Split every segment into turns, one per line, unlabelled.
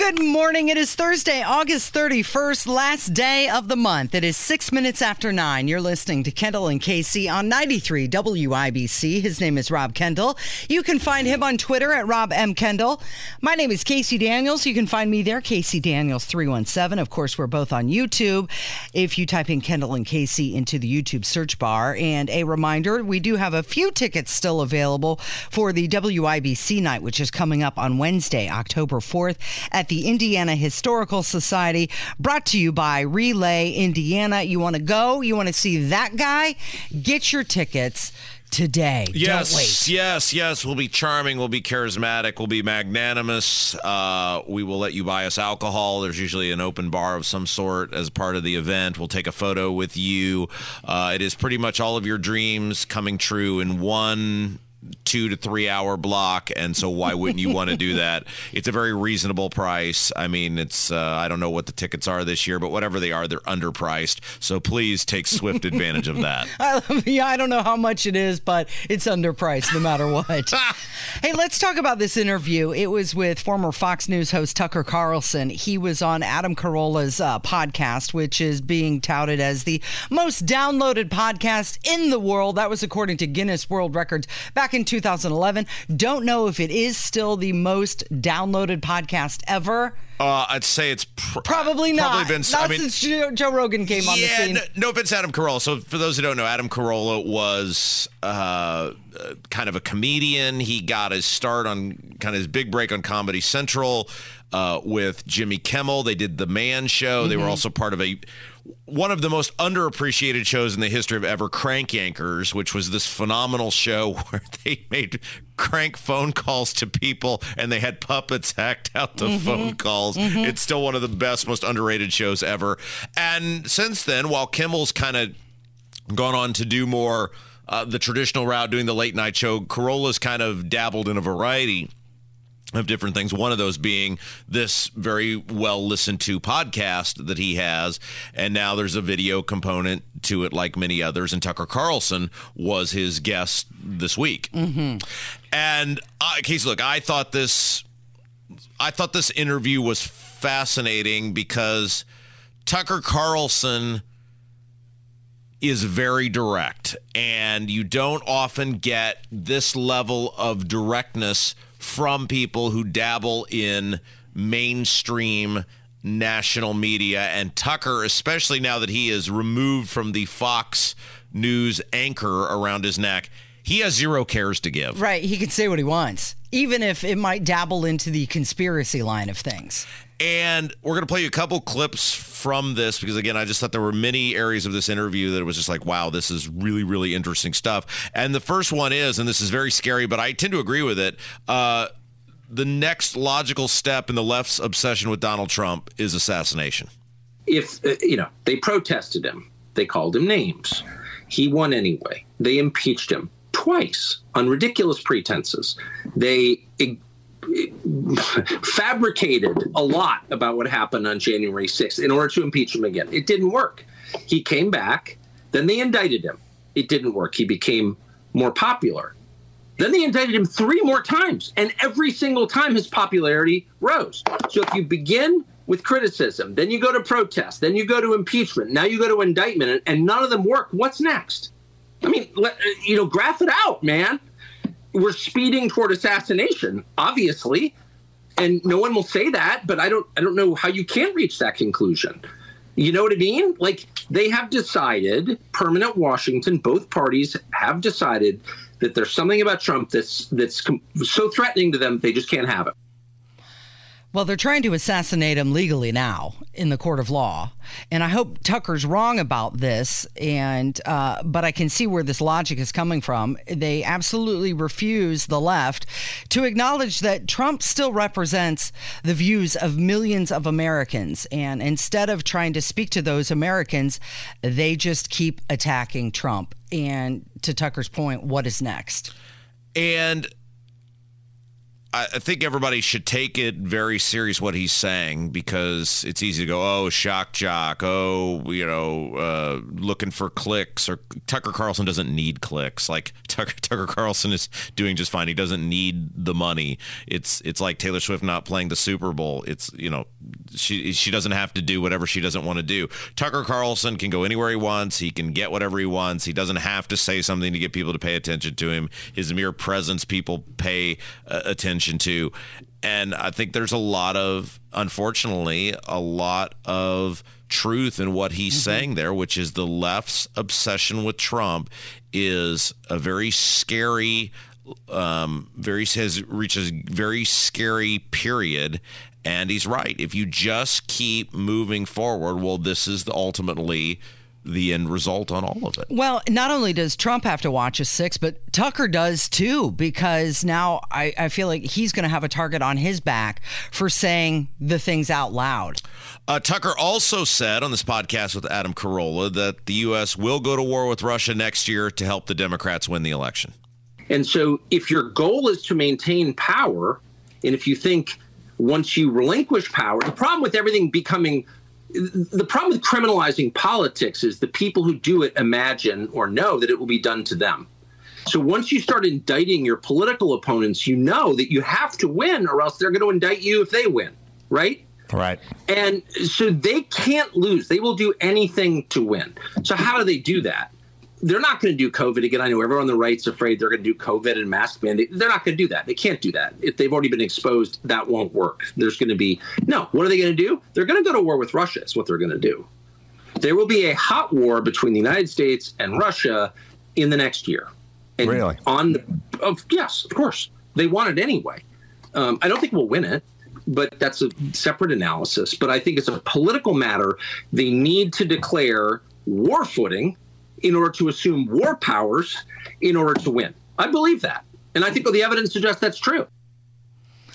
Good morning. It is Thursday, August 31st, last day of the month. It is six minutes after nine. You're listening to Kendall and Casey on 93 WIBC. His name is Rob Kendall. You can find him on Twitter at Rob M. Kendall. My name is Casey Daniels. You can find me there, Casey Daniels 317. Of course, we're both on YouTube. If you type in Kendall and Casey into the YouTube search bar. And a reminder, we do have a few tickets still available for the WIBC night, which is coming up on Wednesday, October 4th at the Indiana Historical Society, brought to you by Relay Indiana. You want to go? You want to see that guy? Get your tickets today.
Yes, yes, yes. We'll be charming. We'll be charismatic. We'll be magnanimous. Uh, we will let you buy us alcohol. There's usually an open bar of some sort as part of the event. We'll take a photo with you. Uh, it is pretty much all of your dreams coming true in one two to three hour block and so why wouldn't you want to do that? It's a very reasonable price. I mean it's uh, i don't know what the tickets are this year but whatever they are they're underpriced. So please take swift advantage of that.
I, yeah i don't know how much it is but it's underpriced no matter what. Hey let's talk about this interview. It was with former fox news host tucker carlson. He was on adam carolla's uh, podcast which is being touted as the most downloaded podcast in the world. That was according to guinness world records back in 2011. Don't know if it is still the most downloaded podcast ever.
Uh, I'd say it's pr-
probably not.
Probably been.
Not
I mean,
since Joe, Joe Rogan came on the scene.
no, no offense, Adam Carolla. So for those who don't know, Adam Carolla was uh, kind of a comedian. He got his start on kind of his big break on Comedy Central uh, with Jimmy Kimmel. They did the Man Show. They were
Mm-hmm.
also part of a one of the most underappreciated shows in the history of ever, Crank Yankers, which was this phenomenal show where they made crank phone calls to people and they had puppets act out the phone calls. It's still one of the best, most underrated shows ever. And since then, while Kimmel's kind of gone on to do more uh, the traditional route, doing the late night show, Carolla's kind of dabbled in a variety of different things. One of those being this very well listened to podcast that he has. And now there's a video component to it, like many others. And Tucker Carlson was his guest this week. And uh, Casey, look, I thought this, I thought this interview was fascinating because Tucker Carlson is very direct and you don't often get this level of directness from people who dabble in mainstream national media and Tucker especially now that he is removed from the Fox News anchor around his neck he has zero cares to give
Right, he can say what he wants, even if it might dabble into the conspiracy line of things.
And we're going to play you a couple clips from this because, again, I just thought there were many areas of this interview that was just like, wow, this is really, really interesting stuff. And the first one is, and this is very scary, but I tend to agree with it. Uh, the next logical step in the left's obsession with Donald Trump is assassination.
if uh, you know they protested him they called him names he won anyway they impeached him twice on ridiculous pretenses they fabricated a lot about what happened on january 6th in order to impeach him again it didn't work he came back then they indicted him it didn't work he became more popular then they indicted him three more times, and every single time his popularity rose. So if you begin with criticism, then you go to protest, then you go to impeachment, now you go to indictment, and- none of them work, what's next? I mean, let, you know, graph it out, man. We're speeding toward assassination, obviously, and no one will say that, but I don't, I don't know how you can reach that conclusion. You know what I mean? Like they have decided, permanent Washington, both parties have decided that there's something about Trump that's that's so threatening to them they just can't have it.
Well, they're trying to assassinate him legally now in the court of law, and I hope Tucker's wrong about this. And uh, but I can see where this logic is coming from. They absolutely refuse the left to acknowledge that Trump still represents the views of millions of Americans, and instead of trying to speak to those Americans, they just keep attacking Trump. And to Tucker's point, what is next?
And I think everybody should take it very serious what he's saying because it's easy to go, oh, shock jock, oh, you know, uh, looking for clicks. Or Tucker Carlson doesn't need clicks. Like Tucker, Tucker Carlson is doing just fine. He doesn't need the money. It's it's like Taylor Swift not playing the Super Bowl. It's you know, she she doesn't have to do whatever she doesn't want to do. Tucker Carlson can go anywhere he wants. He can get whatever he wants. He doesn't have to say something to get people to pay attention to him. His mere presence, people pay uh, attention attention to. And I think there's a lot of, unfortunately, a lot of truth in what he's mm-hmm. saying there, which is the left's obsession with Trump is a very scary, um, very has reaches very scary period. And he's right. If you just keep moving forward, well, this is the ultimately the end result on all of it.
Well, not only does Trump have to watch a six, but Tucker does too, because now I, I feel like he's going to have a target on his back for saying the things out loud.
Uh, Tucker also said on this podcast with Adam Carolla that the U.S. will go to war with Russia next year to help the Democrats win the election.
And so, if your goal is to maintain power, and if you think once you relinquish power, the problem with everything becoming the problem with criminalizing politics is the people who do it imagine or know that it will be done to them. So once you start indicting your political opponents, you know that you have to win or else they're going to indict you if they win, right?
Right.
And so they can't lose. They will do anything to win. So how do they do that? They're not going to do COVID again. I know everyone on the right's afraid they're going to do COVID and mask mandate. They're not going to do that. They can't do that. If they've already been exposed, that won't work. There's going to be no. What are they going to do? They're going to go to war with Russia. Is what they're going to do. There will be a hot war between the United States and Russia in the next year.
And really?
On the of yes, of course. They want it anyway. Um, I don't think we'll win it but that's a separate analysis. But I think it's a political matter. They need to declare war footing in order to assume war powers in order to win. I believe that. And I think the evidence suggests that's true.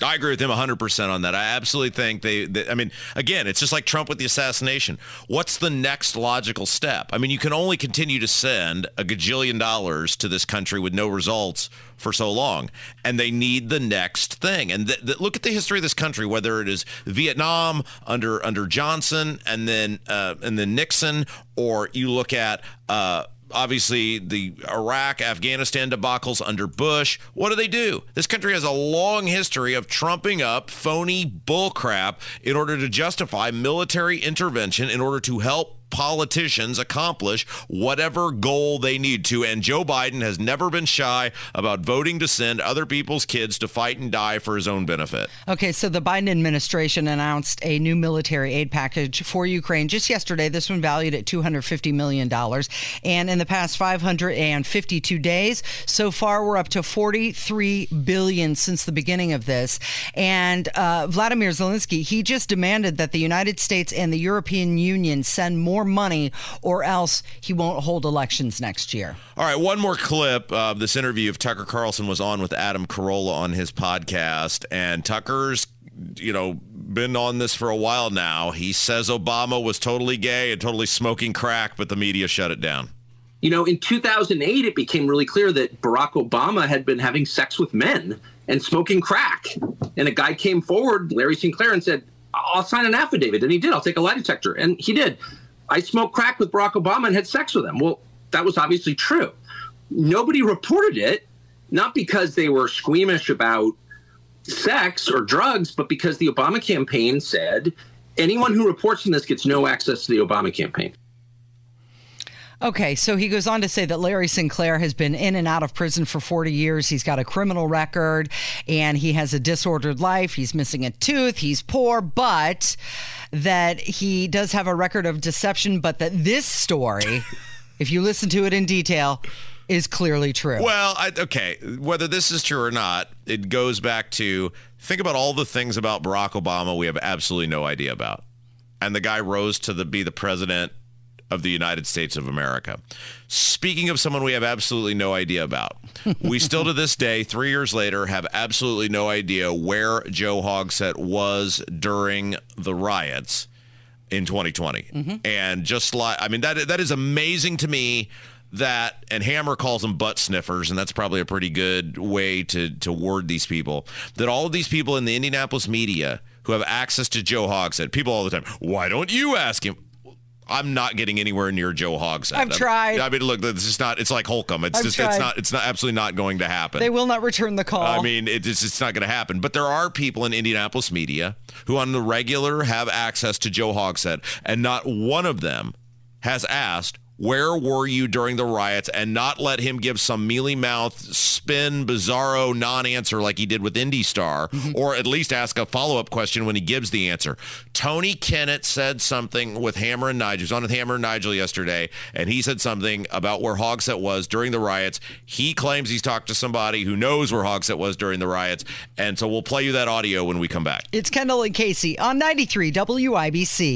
I agree with him 100% on that. I absolutely think they, they, I mean, again, it's just like Trump with the assassination. What's the next logical step? I mean, you can only continue to send a gajillion dollars to this country with no results for so long, and they need the next thing. And th- th- look at the history of this country, whether it is Vietnam under under Johnson and then uh, and then Nixon, or you look at uh, obviously the Iraq, Afghanistan debacles under Bush. What do they do? This country has a long history of trumping up phony bullcrap in order to justify military intervention in order to help politicians accomplish whatever goal they need to. And Joe Biden has never been shy about voting to send other people's kids to fight and die for his own benefit.
Okay, so the Biden administration announced a new military aid package for Ukraine just yesterday. This one valued at $250 million. And in the past 552 days, so far we're up to 43 billion since the beginning of this. And uh, Vladimir Zelensky, he just demanded that the United States and the European Union send more more money, or else he won't hold elections next year.
All right, one more clip of this interview of Tucker Carlson was on with Adam Carolla on his podcast, and Tucker's you know, been on this for a while now. He says Obama was totally gay and totally smoking crack, but the media shut it down.
You know, in 2008, it became really clear that Barack Obama had been having sex with men and smoking crack. And a guy came forward, Larry Sinclair, and said, I'll sign an affidavit. And he did. I'll take a lie detector. And he did. I smoked crack with Barack Obama and had sex with him. Well, that was obviously true. Nobody reported it, not because they were squeamish about sex or drugs, but because the Obama campaign said anyone who reports on this gets no access to the Obama campaign.
Okay, so he goes on to say that Larry Sinclair has been in and out of prison for 40 years. He's got a criminal record and he has a disordered life. He's missing a tooth. He's poor, but that he does have a record of deception, but that this story, if you listen to it in detail, is clearly true.
Well, I, okay, whether this is true or not, it goes back to think about all the things about Barack Obama we have absolutely no idea about. And the guy rose to the, be the president of the United States of America. Speaking of someone we have absolutely no idea about, we still to this day, three years later, have absolutely no idea where Joe Hogsett was during the riots in 2020. Mm-hmm. And just like, I mean, that that is amazing to me that and Hammer calls them butt sniffers, and that's probably a pretty good way to to word these people. That all of these people in the Indianapolis media who have access to Joe Hogsett, people all the time, why don't you ask him? I'm not getting anywhere near Joe Hogsett.
I've tried.
I mean, look, this is not. It's like Holcomb. It's
I've
just.
tried.
It's not. It's not absolutely not going to happen.
they will not return the call.
I mean, it's it's not going to happen. But there are people in Indianapolis media who, on the regular, have access to Joe Hogsett, and not one of them has asked. Where were you during the riots and not let him give some mealy mouth, spin, bizarro non answer like he did with Indy Star, mm-hmm. or at least ask a follow up question when he gives the answer? Tony Kinnett said something with Hammer and Nigel. He was on with Hammer and Nigel yesterday, and he said something about where Hogsett was during the riots. He claims he's talked to somebody who knows where Hogsett was during the riots. And so we'll play you that audio when we come back.
it's Kendall and Casey on 93 WIBC.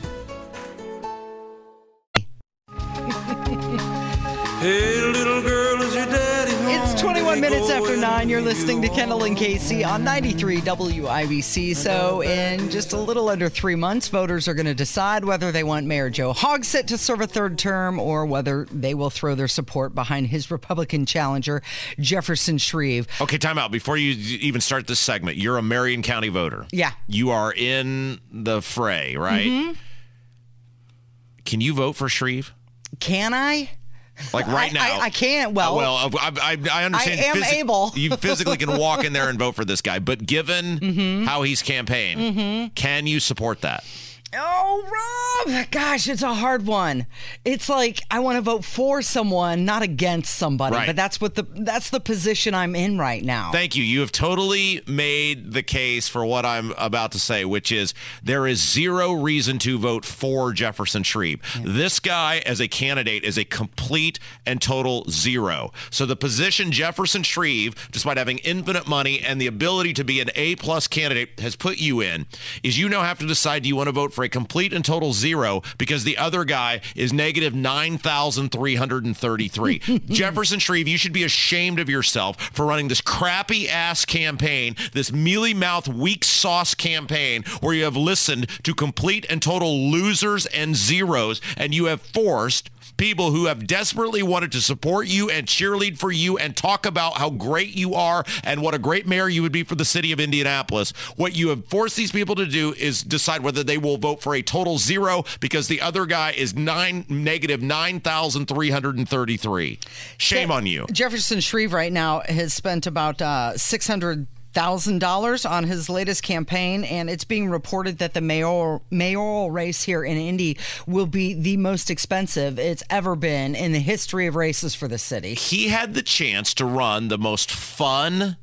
Hey, little girl, is your daddy home?
It's 21 minutes after 9. You're
you
listening to? Kendall and Casey on 93 WIBC. So, in just a little under three months, voters are going to decide whether they want Mayor Joe Hogsett to serve a third term or whether they will throw their support behind his Republican challenger, Jefferson Shreve.
Okay, time out. Before you even start this segment, you're a Marion County voter.
Yeah.
You are in the fray, right?
Mm-hmm.
Can you vote for Shreve?
Can I?
Like right
I-
now?
I- I can't. Well-
Uh, well, I, I, I understand.
I am able.
you physically can walk in there and vote for this guy, but given
Mm-hmm.
how he's campaigned, can you support that?
Oh, Rob! Gosh, it's a hard one. It's like I want to vote for someone, not against somebody.
Right.
But that's what the that's the position I'm in right now.
Thank you. You have totally made the case for what I'm about to say, which is there is zero reason to vote for Jefferson Shreve. This guy as a candidate is a complete and total zero. So the position Jefferson Shreve, despite having infinite money and the ability to be an A plus candidate, has put you in, is you now have to decide do you want to vote for a complete and total zero because the other guy is negative 9,333. Jefferson Shreve, you should be ashamed of yourself for running this crappy ass campaign, this mealy mouth, weak sauce campaign where you have listened to complete and total losers and zeros and you have forced people who have desperately wanted to support you and cheerlead for you and talk about how great you are and what a great mayor you would be for the city of Indianapolis. What you have forced these people to do is decide whether they will vote for a total zero because the other guy is nine negative 9,333. Shame on you.
Jefferson Shreve right now has spent about uh, six hundred thousand dollars on his latest campaign, and it's being reported that the mayoral mayoral race here in Indy will be the most expensive it's ever been in the history of races for the city.
he had the chance to run the most fun,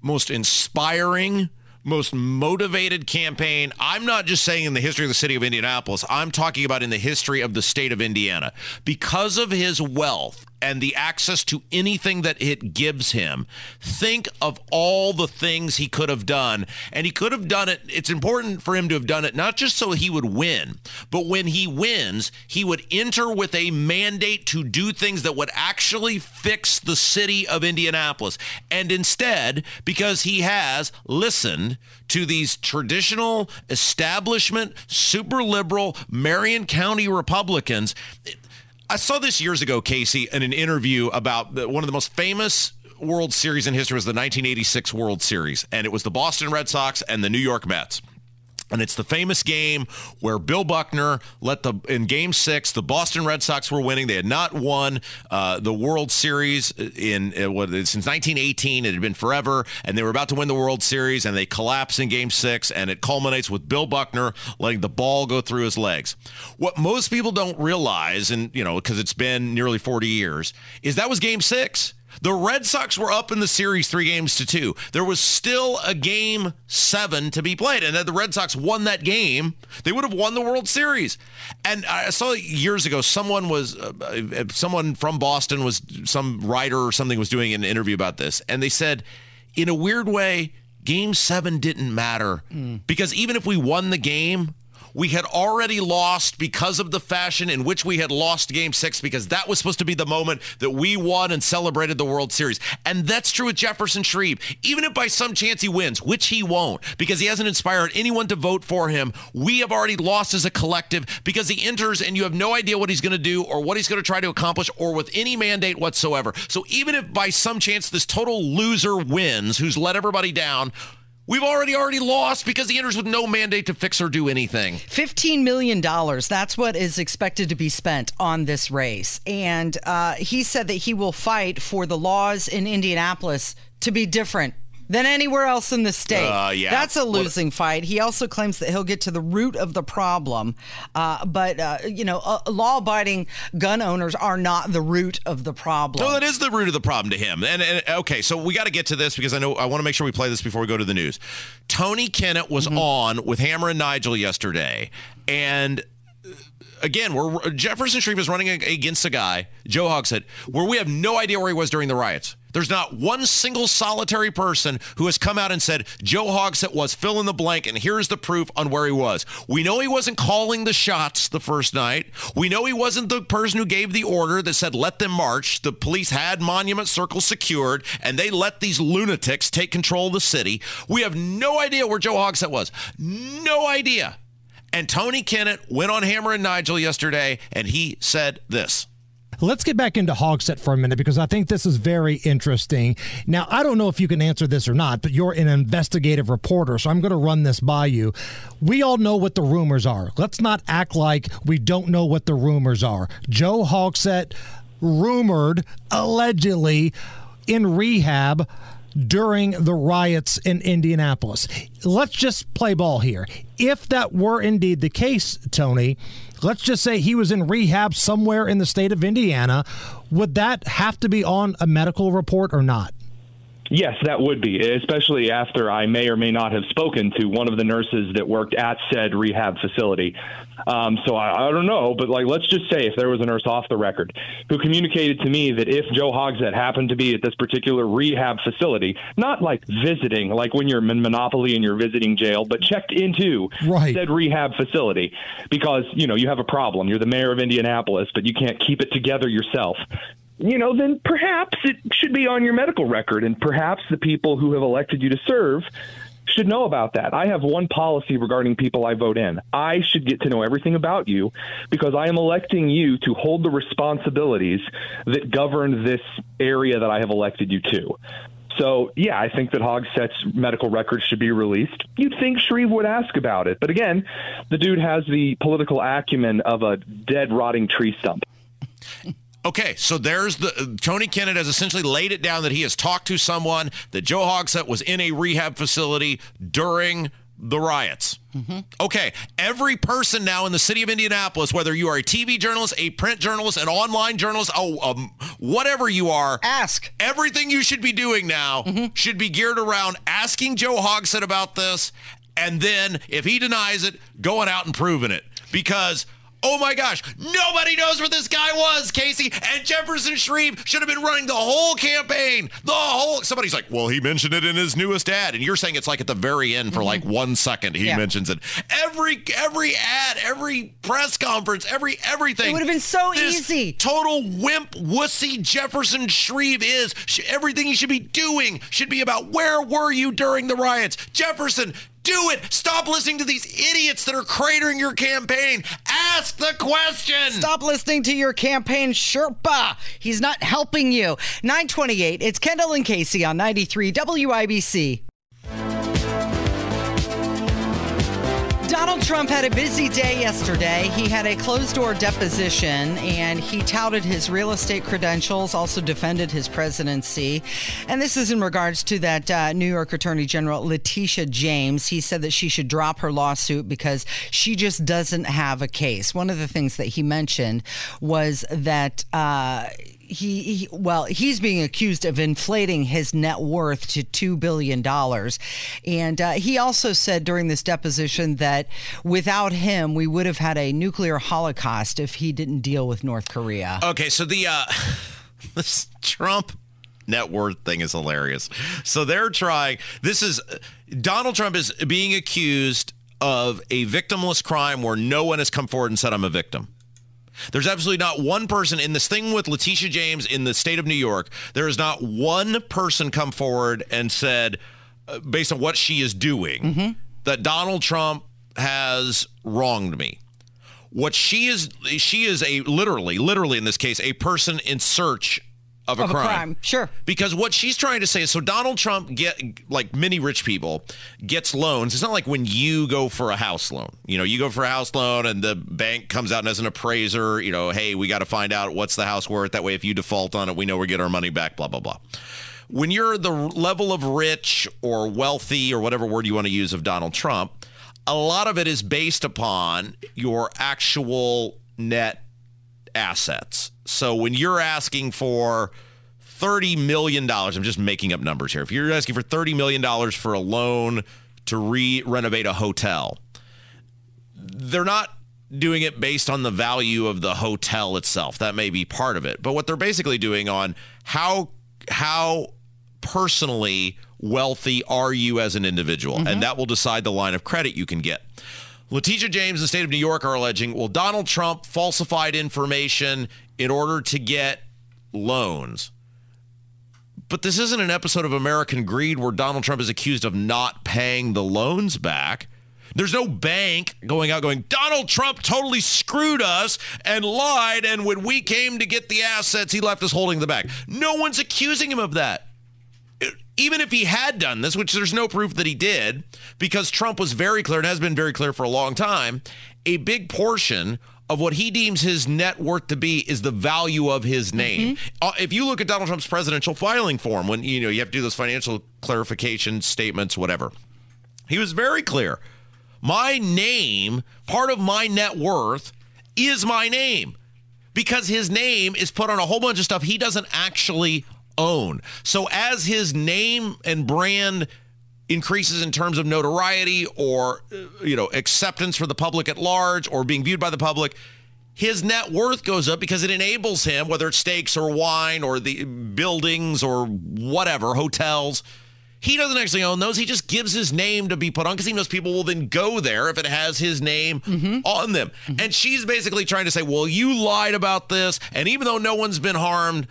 most inspiring, most motivated campaign. I'm not just saying in the history of the city of Indianapolis, I'm talking about in the history of the state of Indiana. Because of his wealth and the access to anything that it gives him, think of all the things he could have done. And he could have done it. It's important for him to have done it, not just so he would win, but when he wins, he would enter with a mandate to do things that would actually fix the city of Indianapolis. And instead, because he has listened to these traditional establishment, super liberal Marion County Republicans, I saw this years ago, Casey, in an interview about the, one of the most famous World Series in history was the 1986 World Series, and it was the Boston Red Sox and the New York Mets. And it's the famous game where Bill Buckner let the in Game Six, the Boston Red Sox were winning. They had not won uh, the World Series in uh, what, since 1918. It had been forever, and they were about to win the World Series, and they collapse in Game Six, and it culminates with Bill Buckner letting the ball go through his legs. What most people don't realize, and you know, because it's been nearly 40 years, is that was Game Six. The Red Sox were up in the series three games to two. There was still a game seven to be played. And then the Red Sox won that game. They would have won the World Series. And I saw years ago, someone was, uh, uh, someone from Boston was, some writer or something was doing an interview about this. And they said, in a weird way, game seven didn't matter mm. because even if we won the game, we had already lost because of the fashion in which we had lost game six, because that was supposed to be the moment that we won and celebrated the World Series. And that's true with Jefferson Shreve. Even if by some chance he wins, which he won't, because he hasn't inspired anyone to vote for him, we have already lost as a collective because he enters and you have no idea what he's going to do or what he's going to try to accomplish or with any mandate whatsoever. So even if by some chance this total loser wins, who's let everybody down, We've already already lost because he enters with no mandate to fix or do anything.
$15 million. That's what is expected to be spent on this race. And uh, he said that he will fight for the laws in Indianapolis to be different than anywhere else in the state. Uh, yeah. That's a losing fight. He also claims that he'll get to the root of the problem. Uh, but, uh, you know, uh, law abiding gun owners are not the root of the problem.
No, that is the root of the problem to him. And, and okay, so we got to get to this because I know I want to make sure we play this before we go to the news. Tony Kinnett was mm-hmm. on with Hammer and Nigel yesterday. And again, we're Jefferson Shreve is running against a guy, Joe Hogsett, where we have no idea where he was during the riots. There's not one single solitary person who has come out and said Joe Hogsett was fill in the blank, and here's the proof on where he was. We know he wasn't calling the shots the first night. We know he wasn't the person who gave the order that said let them march. The police had Monument Circle secured, and they let these lunatics take control of the city. We have no idea where Joe Hogsett was. No idea. And Tony Kinnett went on Hammer and Nigel yesterday, and he said this.
Let's get back into Hogsett for a minute because I think this is very interesting. Now, I don't know if you can answer this or not, but you're an investigative reporter, so I'm going to run this by you. We all know what the rumors are. Let's not act like we don't know what the rumors are. Joe Hogsett rumored, allegedly, in rehab during the riots in Indianapolis. Let's just play ball here. If that were indeed the case, Tony, let's just say he was in rehab somewhere in the state of Indiana, would that have to be on a medical report or not?
Yes, that would be, especially after I may or may not have spoken to one of the nurses that worked at said rehab facility. Um, so I, I, don't know, but like, let's just say if there was a nurse off the record who communicated to me that if Joe Hogsett happened to be at this particular rehab facility, not like visiting, like when you're in Monopoly and you're visiting jail, but checked into right. said rehab facility because you know you have a problem. You're the mayor of Indianapolis, but you can't keep it together yourself you know, then perhaps it should be on your medical record, and perhaps the people who have elected you to serve should know about that. I have one policy regarding people I vote in. I should get to know everything about you because I am electing you to hold the responsibilities that govern this area that I have elected you to. So, yeah, I think that Hogsett's medical records should be released. You'd think Shreve would ask about it. But again, the dude has the political acumen of a dead, rotting tree stump.
Okay, so there's the Tony Kinnett has essentially laid it down that he has talked to someone that Joe Hogsett was in a rehab facility during the riots. Mm-hmm. Okay, every person now in the city of Indianapolis, whether you are a TV journalist, a print journalist, an online journalist, oh, um, whatever you are,
ask.
Everything you should be doing now mm-hmm. should be geared around asking Joe Hogsett about this, and then if he denies it, going out and proving it because Oh my gosh, nobody knows where this guy was, Casey. And Jefferson Shreve should have been running the whole campaign. The whole somebody's like, well, he mentioned it in his newest ad. And you're saying it's like at the very end for mm-hmm. like one second he yeah. mentions it. Every every ad, every press conference, every everything. It
would have been so easy.
Total wimp wussy Jefferson Shreve is. Everything he should be doing should be about where were you during the riots? Jefferson, do it. Stop listening to these idiots that are cratering your campaign. Ask the question.
Stop listening to your campaign Sherpa. He's not helping you. 928. It's Kendall and Casey on 93 WIBC. Donald Trump had a busy day yesterday. He had a closed door deposition and he touted his real estate credentials, also defended his presidency. And this is in regards to that uh, New York Attorney General Letitia James. He said that she should drop her lawsuit because she just doesn't have a case. One of the things that he mentioned was that. Uh, he, he, well he's being accused of inflating his net worth to two billion dollars and uh, he also said during this deposition that without him we would have had a nuclear holocaust if he didn't deal with north korea
Okay, so the uh, this Trump net worth thing is hilarious. So they're trying. This is Donald Trump is being accused of a victimless crime where no one has come forward and said I'm a victim. There's absolutely not one person in this thing with Letitia James in the state of New York. There is not one person come forward and said, uh, based on what she is doing, that Donald Trump has wronged me. What she is, she is a literally, literally in this case, a person in search of a,
Of a crime, sure.
Because what she's trying to say is, so Donald Trump get like many rich people gets loans. It's not like when you go for a house loan. You know, you go for a house loan and the bank comes out and as an appraiser, you know, hey, we got to find out what's the house worth. That way, if you default on it, we know we get our money back. Blah blah blah. When you're the level of rich or wealthy or whatever word you want to use of Donald Trump, a lot of it is based upon your actual net assets. So when you're asking for $30 million, I'm just making up numbers here. If you're asking for $30 million for a loan to re renovate a hotel, they're not doing it based on the value of the hotel itself. That may be part of it. But what they're basically doing on how how personally wealthy are you as an individual? And mm-hmm. that will decide the line of credit you can get. Letitia James and the state of New York are alleging, well, Donald Trump falsified information in order to get loans. But this isn't an episode of American Greed where Donald Trump is accused of not paying the loans back. There's no bank going out going, Donald Trump totally screwed us and lied. And when we came to get the assets, he left us holding the bag. No one's accusing him of that even if he had done this, which there's no proof that he did, because Trump was very clear and has been very clear for a long time, a big portion of what he deems his net worth to be is the value of his name. Uh, if you look at Donald Trump's presidential filing form, when you know you have to do those financial clarification statements, whatever, he was very clear. My name, part of my net worth, is my name because his name is put on a whole bunch of stuff he doesn't actually own. So as his name and brand increases in terms of notoriety or uh, you know acceptance for the public at large or being viewed by the public his net worth goes up because it enables him whether it's steaks or wine or the buildings or whatever hotels he doesn't actually own those. He just gives his name to be put on because he knows people will then go there if it has his name on them. And she's basically trying to say well you lied about this and even though no one's been harmed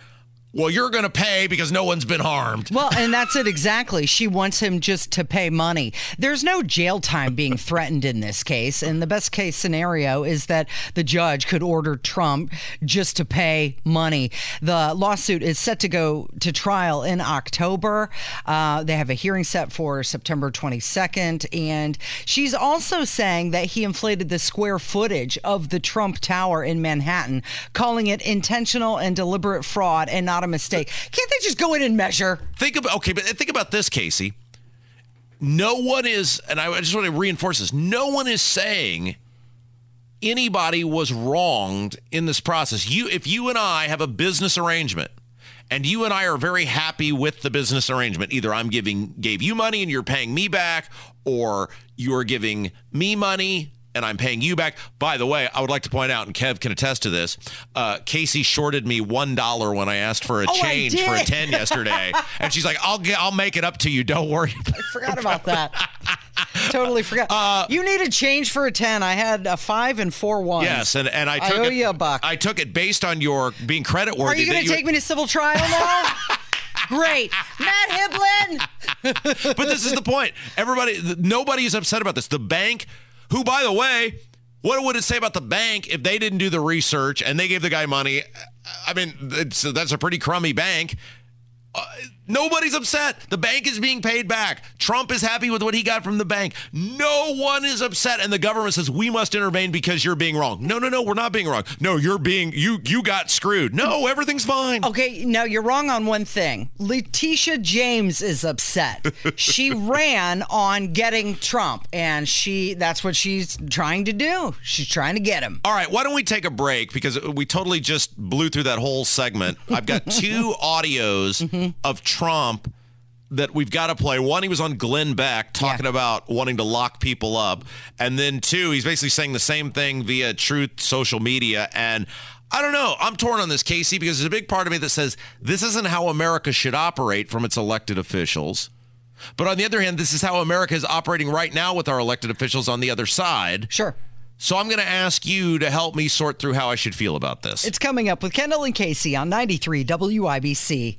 well you're going to pay because no one's been harmed
Well, and that's it exactly. She wants him just to pay money. There's no jail time being threatened in this case. And the best case scenario is that the judge could order Trump just to pay money. The lawsuit is set to go to trial in October. Uh, they have a hearing set for September 22nd. And she's also saying that he inflated the square footage of the Trump Tower in Manhattan, calling it intentional and deliberate fraud and not a mistake. Can't they just go in and measure?
Think about okay, but think about this, Casey. No one is, and I just want to reinforce this. No one is saying anybody was wronged in this process. You, if you and I have a business arrangement, and you and I are very happy with the business arrangement, either I'm giving gave you money and you're paying me back, or you're giving me money and I'm paying you back. By the way, I would like to point out, and Kev can attest to this. Uh, Casey shorted me one dollar when I asked for a
Oh,
change for a ten yesterday, and she's like, "I'll get, I'll make it up to you. Don't worry."
I forgot about that. totally forgot. you need a change for a 10. I had a 5 and 4 ones.
Yes, and, and I took I
owe
it,
you a buck.
I took it based on your being credit worthy.
Are you going to take me to civil trial now? Great. Matt Hiblin.
But this is the point. Everybody, nobody is upset about this. The bank, who, by the way, what would it say about the bank if they didn't do the research and they gave the guy money? I mean, that's a pretty crummy bank. Uh, Nobody's upset. The bank is being paid back. Trump is happy with what he got from the bank. No one is upset. And the government says we must intervene because you're being wrong. No, no, no, we're not being wrong. No, you're being you you got screwed. No, everything's fine.
Okay, no, you're wrong on one thing. Letitia James is upset. she ran on getting Trump, and she that's what she's trying to do. She's trying to get him.
All right, why don't we take a break because we totally just blew through that whole segment. I've got two audios mm-hmm. of Trump that we've got to play. One, he was on Glenn Beck talking
Yeah.
about wanting to lock people up. And then two, he's basically saying the same thing via Truth social media. And I don't know. I'm torn on this, Casey, because there's a big part of me that says this isn't how America should operate from its elected officials. But on the other hand, this is how America is operating right now with our elected officials on the other side.
Sure.
So I'm going to ask you to help me sort through how I should feel about this.
It's coming up with Kendall and Casey on 93 WIBC.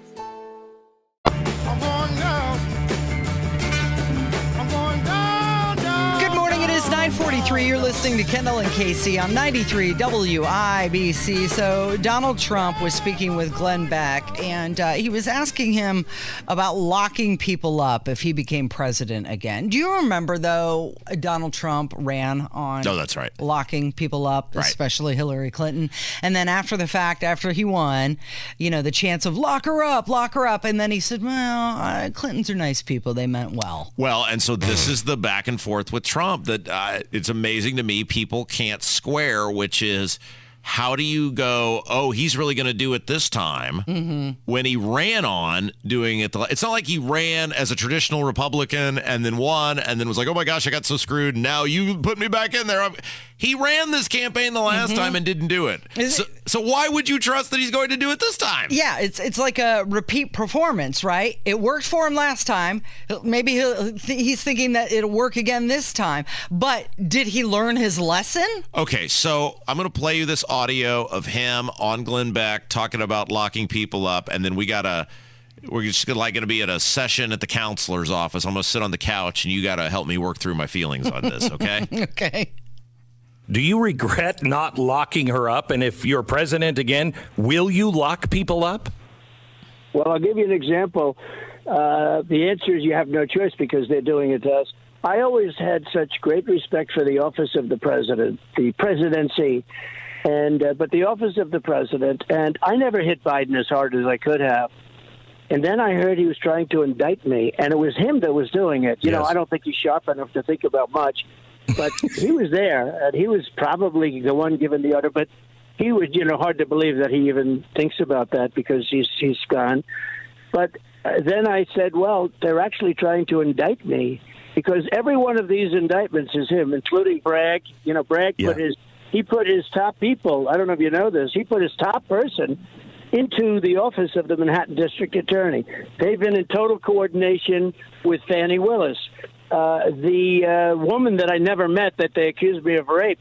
543, you're listening to Kendall and Casey on 93 WIBC. So, Donald Trump was speaking with Glenn Beck, and uh, he was asking him about locking people up if he became president again. Do you remember, though, Donald Trump ran on
Oh, that's right.
locking people up,
right.
especially Hillary Clinton? And then, after the fact, after he won, you know, the chance of lock her up, lock her up. And then he said, well, uh, Clintons are nice people. They meant well.
Well, and so this is the back and forth with Trump that. Uh, it's amazing to me people can't square, which is how do you go, oh, he's really going to do it this time mm-hmm. when he ran on doing it? The, it's not like he ran as a traditional Republican and then won and then was like, oh my gosh, I got so screwed. Now you put me back in there. I'm- he ran this campaign the last mm-hmm. time and didn't do it. So,
it-
so why would you trust that he's going to do it this time?
Yeah, it's it's like a repeat performance, right? It worked for him last time. Maybe he'll, he's thinking that it'll work again this time. But did he learn his lesson?
Okay, so I'm going to play you this audio of him on Glenn Beck talking about locking people up, and then we got to. We're just gonna, like going to be at a session at the counselor's office. I'm going to sit on the couch, and you got to help me work through my feelings on this, okay?
Okay.
Do you regret not locking her up? And if you're president again, will you lock people up?
Well, I'll give you an example. Uh, the answer is you have no choice because they're doing it to us. I always had such great respect for the office of the president, the presidency, and uh, but the office of the president. And I never hit Biden as hard as I could have. And then I heard he was trying to indict me, and it was him that was doing it. You know, I don't think he's sharp enough to think about much, but he was there, and he was probably the one giving the order. But he was, you know, hard to believe that he even thinks about that because he's he's gone. But uh, then I said, well, they're actually trying to indict me because every one of these indictments is him, including Bragg. You know, Bragg put his he put his top people. I don't know if you know this. He put his top person into the office of the Manhattan District Attorney. They've been in total coordination with Fani Willis. Uh, the uh, woman that I never met that they accused me of rape,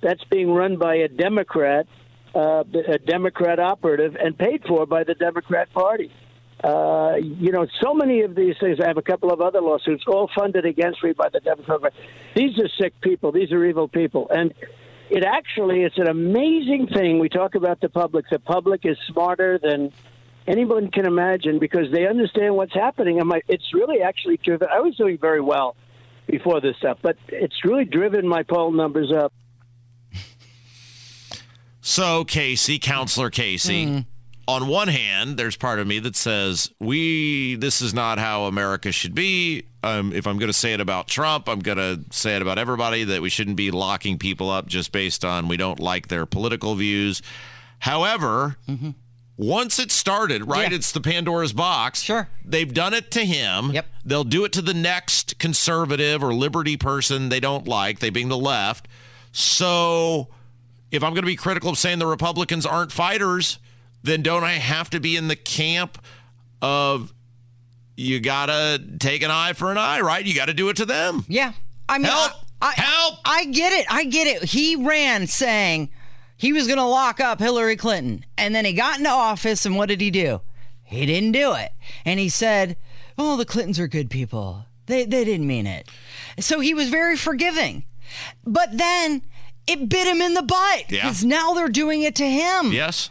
that's being run by a Democrat, uh, a Democrat operative, and paid for by the Democrat Party. Uh, you know, so many of these things. I have a couple of other lawsuits, all funded against me by the Democrat. These are sick people. These are evil people, and it actually it's an amazing thing. We talk about the public. The public is smarter than anyone can imagine because they understand what's happening. And my, it's really actually driven. I was doing very well before this stuff, but it's really driven my poll numbers up.
So, Casey, Counselor Casey, on one hand, there's part of me that says we this is not how America should be. Um, if I'm going to say it about Trump, I'm going to say it about everybody that we shouldn't be locking people up just based on we don't like their political views. However, once it started, right?
Yeah.
It's the Pandora's box.
Sure.
They've done it to him.
Yep.
They'll do it to the next conservative or liberty person they don't like, they being the left. So if I'm going to be critical of saying the Republicans aren't fighters, then don't I have to be in the camp of you got to take an eye for an eye, right? You got to do it to them.
Yeah. I mean,
Help!
I, I,
Help!
I get it. I get it. He ran saying he was going to lock up Hillary Clinton. And then he got into office, and what did he do? He didn't do it. And he said, oh, the Clintons are good people. They they didn't mean it. So he was very forgiving. But then it bit him in the butt
Yeah.
because now they're doing it to him.
Yes.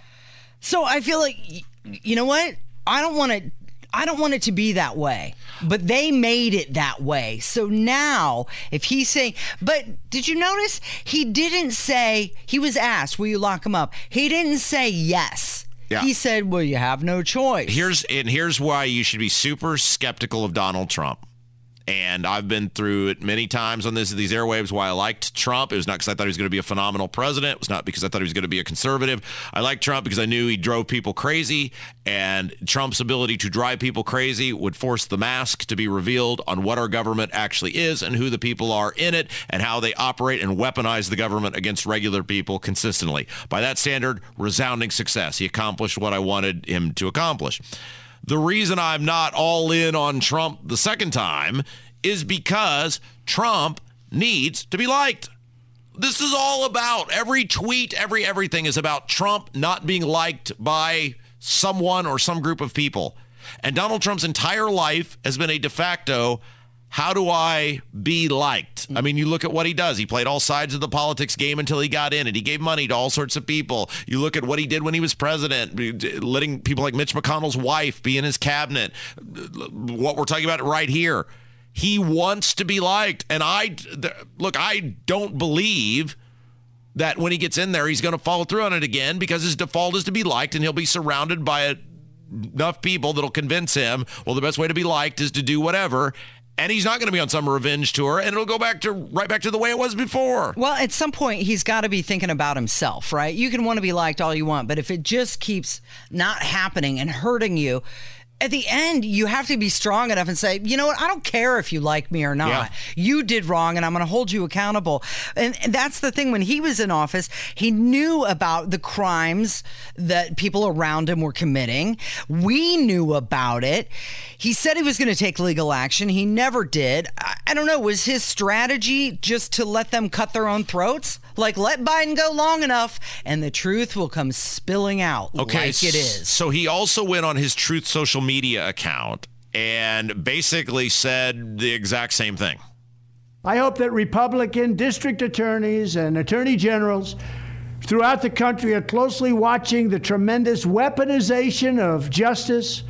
So I feel like you know what? I don't want to I don't want it to be that way. But they made it that way. So now if he's saying but did you notice he didn't say he was asked, "Will you lock him up?" He didn't say yes.
Yeah.
He said, "Well, you have no choice."
Here's and here's why you should be super skeptical of Donald Trump. And I've been through it many times on this these airwaves. Why I liked Trump, it was not because I thought he was going to be a phenomenal president. It was not because I thought he was going to be a conservative. I liked Trump because I knew he drove people crazy, and Trump's ability to drive people crazy would force the mask to be revealed on what our government actually is and who the people are in it, and how they operate and weaponize the government against regular people consistently. By that standard, resounding success. He accomplished what I wanted him to accomplish. The reason I'm not all in on Trump the second time is because Trump needs to be liked. This is all about every tweet, every everything is about Trump not being liked by someone or some group of people. And Donald Trump's entire life has been a de facto how do I be liked? I mean, you look at what he does. He played all sides of the politics game until he got in and He gave money to all sorts of people. You look at what he did when he was president, letting people like Mitch McConnell's wife be in his cabinet. What we're talking about right here. He wants to be liked. And I look, I don't believe that when he gets in there, he's going to follow through on it again because his default is to be liked and he'll be surrounded by a, enough people that'll convince him, well, the best way to be liked is to do whatever. And he's not going to be on some revenge tour and it'll go back to right back to the way it was before.
Well, at some point, he's got to be thinking about himself, right? You can want to be liked all you want, but if it just keeps not happening and hurting you, at the end, you have to be strong enough and say, you know what? I don't care if you like me or not.
Yeah.
You did wrong, and I'm going to hold you accountable. And, and that's the thing. When he was in office, he knew about the crimes that people around him were committing. We knew about it. He said he was going to take legal action. He never did. I, I don't know. Was his strategy just to let them cut their own throats? Like, let Biden go long enough, and the truth will come spilling out
Okay,
like it is.
So he also went on his Truth social media account and basically said the exact same thing.
I hope that Republican district attorneys and attorney generals throughout the country are closely watching the tremendous weaponization of justice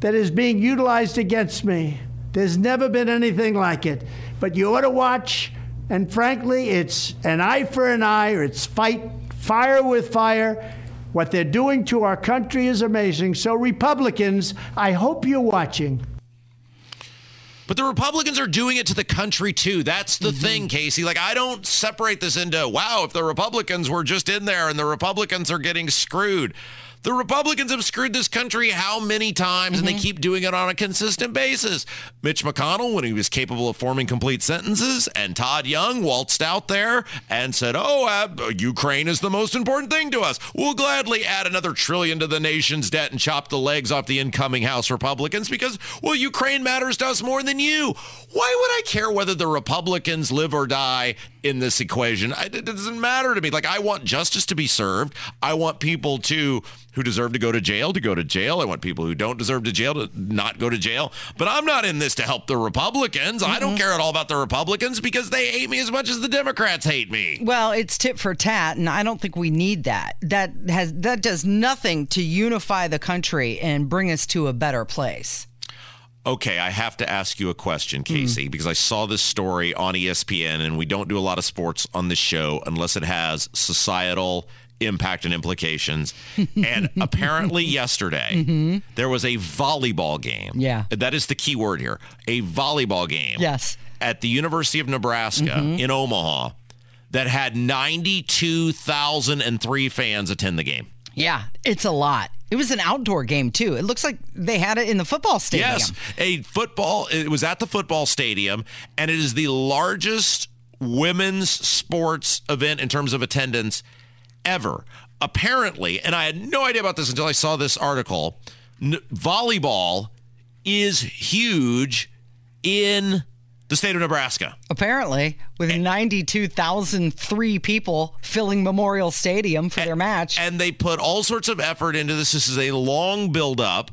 that is being utilized against me. There's never been anything like it. But you ought to watch, and frankly, it's an eye for an eye, or it's fight fire with fire. What they're doing to our country is amazing. So, Republicans, I hope you're watching.
But the Republicans are doing it to the country too. That's the
Mm-hmm.
thing, Casey. Like, I don't separate this into, wow, if the Republicans were just in there and the Republicans are getting screwed. The Republicans have screwed this country how many times, and they
Mm-hmm.
keep doing it on a consistent basis. Mitch McConnell, when he was capable of forming complete sentences, and Todd Young waltzed out there and said, Oh, uh, Ukraine is the most important thing to us. We'll gladly add another trillion to the nation's debt and chop the legs off the incoming House Republicans because, well, Ukraine matters to us more than you. Why would I care whether the Republicans live or die in this equation? I- It doesn't matter to me. Like, I want justice to be served. I want people to who deserve to go to jail to go to jail. I want people who don't deserve to jail to not go to jail. But I'm not in this to help the Republicans. I don't mm-hmm. care at all about the Republicans because they hate me as much as the Democrats hate me.
Well, it's tit for tat, and I don't think we need that. That has that does nothing to unify the country and bring us to a better place.
Okay, I have to ask you a question, hmm. Casey, because I saw this story on ESPN, and we don't do a lot of sports on this show unless it has societal impact and implications. and apparently, yesterday, mm-hmm. there was a volleyball game.
Yeah.
That is the key word here a volleyball game.
Yes.
At the University of Nebraska mm-hmm. in Omaha that had 92,003 fans attend the game.
Yeah, it's a lot. It was an outdoor game too. It looks like they had it in the football stadium.
Yes, a football. It was at the football stadium, and it is the largest women's sports event in terms of attendance ever. Apparently, and I had no idea about this until I saw this article. N- volleyball is huge in the state of Nebraska.
Apparently, with 92,003 people filling Memorial Stadium for their match.
And they put all sorts of effort into this. This is a long build up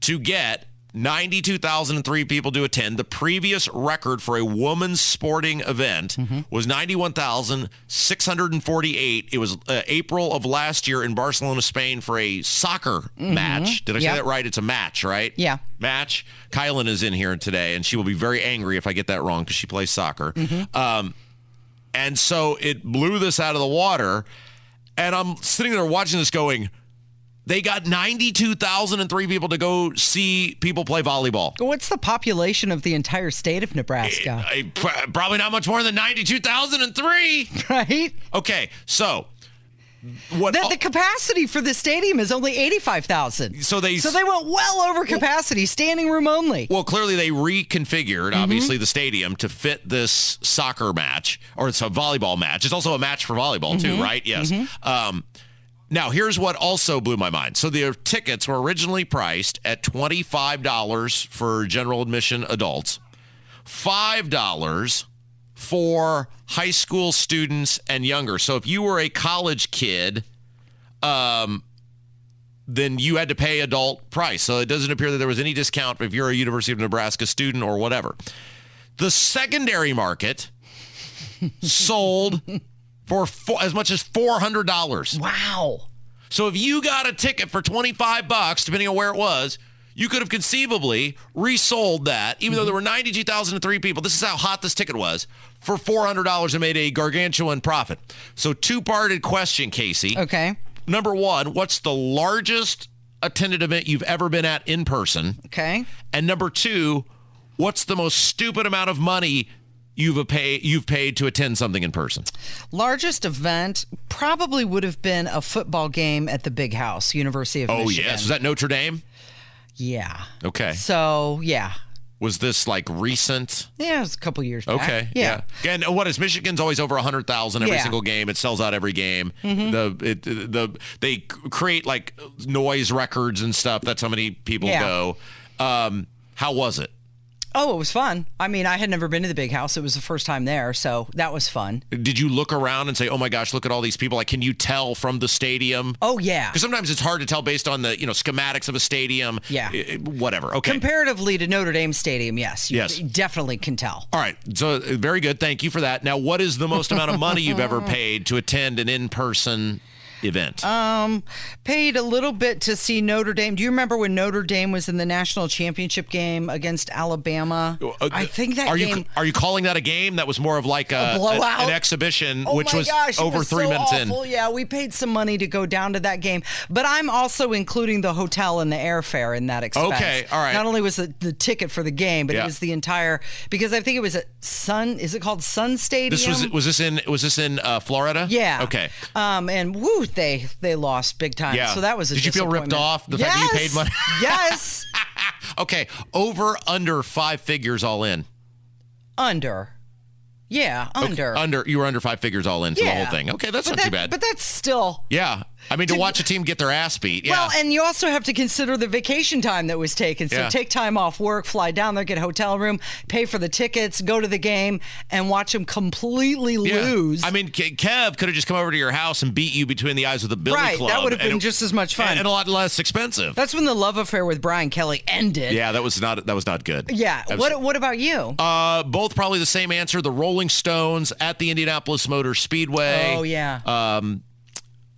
to get 92,003 people to attend. The previous record for a woman's sporting event was 91,648. It was uh, April of last year in Barcelona, Spain for a soccer match. Did I say that right? It's a match, right?
Yeah.
Match. Kylan is in here today, and she will be very angry if I get that wrong because she plays soccer. Um, and so it blew this out of the water. And I'm sitting there watching this going, they got 92,003 people to go see people play volleyball.
What's the population of the entire state of Nebraska?
I- pr- probably not much more than 92,003.
Right?
Okay, so what?
The, the capacity for the stadium is only 85,000.
So they-
So they went well over capacity, standing room only.
Well, clearly they reconfigured,
Mm-hmm.
obviously, the stadium to fit this soccer match, or it's a volleyball match. It's also a match for volleyball,
Mm-hmm.
too, right? Yes. Um, now, here's what also blew my mind. So the tickets were originally priced at $25 for general admission adults, $5 for high school students and younger. So if you were a college kid, um, then you had to pay adult price. So it doesn't appear that there was any discount if you're a University of Nebraska student or whatever. The secondary market sold for four, as much as $400.
Wow.
So if you got a ticket for 25 bucks, depending on where it was, you could have conceivably resold that, even though there were 92,003 people. This is how hot this ticket was for $400 and made a gargantuan profit. So two-parted question, Casey.
Okay.
Number one, what's the largest attended event you've ever been at in person?
Okay.
And number two, what's the most stupid amount of money you've paid you've paid to attend something in person?
Largest event probably would have been a football game at the Big House, University of Michigan.
Oh
Michigan.
yes, was that Notre Dame?
yeah.
Okay.
So, yeah.
Was this like recent?
Yeah, it was a couple years back.
Okay.
Yeah.
And what is Michigan's always over hundred thousand every
Yeah. Mm-hmm.
single game. It sells out every game. The it, the they create like noise records and stuff. That's how many people
Yeah.
go. Um, how was it?
Oh, it was fun. I mean, I had never been to the Big House. It was the first time there, so that was fun.
Did you look around and say, "Oh my gosh, look at all these people"? Like, can you tell from the stadium?
Oh, yeah.
Because sometimes it's hard to tell based on the you know schematics of a stadium.
Yeah.
Whatever. Okay.
Comparatively to Notre Dame Stadium, yes. You
Yes.
definitely can tell.
all right. So uh, very good. Thank you for that. Now, what is the most amount of money you've ever paid to attend an in-person event?
Um, paid a little bit to see Notre Dame. Do you remember when Notre Dame was in the national championship game against Alabama?
Uh,
I think that
are
game.
you are you calling that a game? That was more of like a,
A blowout?
an exhibition,
Oh
which was
gosh,
over
was
three
so
minutes
awful.
in.
Yeah, we paid some money to go down to that game, but I'm also including the hotel and the airfare in that expense.
Okay, all right.
Not only was it the ticket for the game, but
Yeah.
it was the entire because I think it was at Sun. Is it called Sun Stadium?
This was was this in was this in uh, Florida?
Yeah.
Okay.
Um, and woo, they they lost big time.
Yeah.
So that was a
Did you feel ripped off? The fact that you paid
Yes!
money?
yes.
Okay. Over under five figures all in.
Under. Yeah,
Okay,
under.
Under. You were under five figures all in for the whole thing. Okay, that's
But
not too bad.
But that's still.
yeah. I mean, to watch a team get their ass beat. Yeah.
Well, and you also have to consider the vacation time that was taken. So
Yeah.
take time off work, fly down there, get a hotel room, pay for the tickets, go to the game, and watch them completely
Yeah.
lose.
I mean, Kev could have just come over to your house and beat you between the eyes with a billy Club.
Right, that would have been
it-
just as much fun.
and, and a lot less expensive.
That's when the love affair with Brian Kelly ended.
yeah, that was not that was not good.
Yeah.
Was-
What What about you?
Uh, both probably the same answer. The Rolling Stones at the Indianapolis Motor Speedway.
oh yeah.
Um,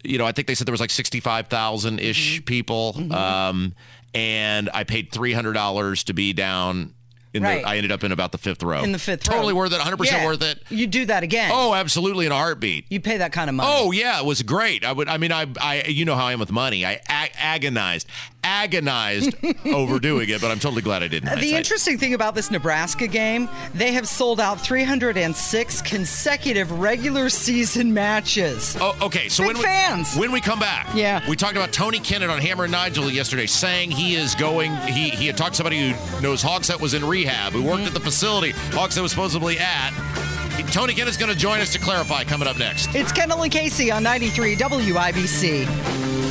you know, I think they said there was like sixty-five thousand ish
Mm-hmm.
people. Um, and I paid three hundred dollars to be down. In
Right.
the, I ended up in about the fifth row.
in the fifth
totally
row.
worth it. One hundred percent
Yeah.
worth it.
You do that again.
Oh, absolutely, in a heartbeat.
You pay that kind of money.
Oh yeah, it was great. I would. I mean, I, I, you know how I am with money. I ag- agonized, agonized over doing it, but I'm totally glad I didn't.
The interesting thing about this Nebraska game, they have sold out 306 consecutive regular season matches.
Oh, okay. So
Big
when
fans.
we when we come back,
Yeah.
we talked about Tony Kinnett on Hammer and Nigel yesterday, saying he is going. He he had talked to somebody who knows Hogsett was in rehab, who worked mm-hmm. at the facility Hogsett was supposedly at. Tony Kinnett's going to join us to clarify. Coming up next.
It's Kendall and Casey on 93 WIBC.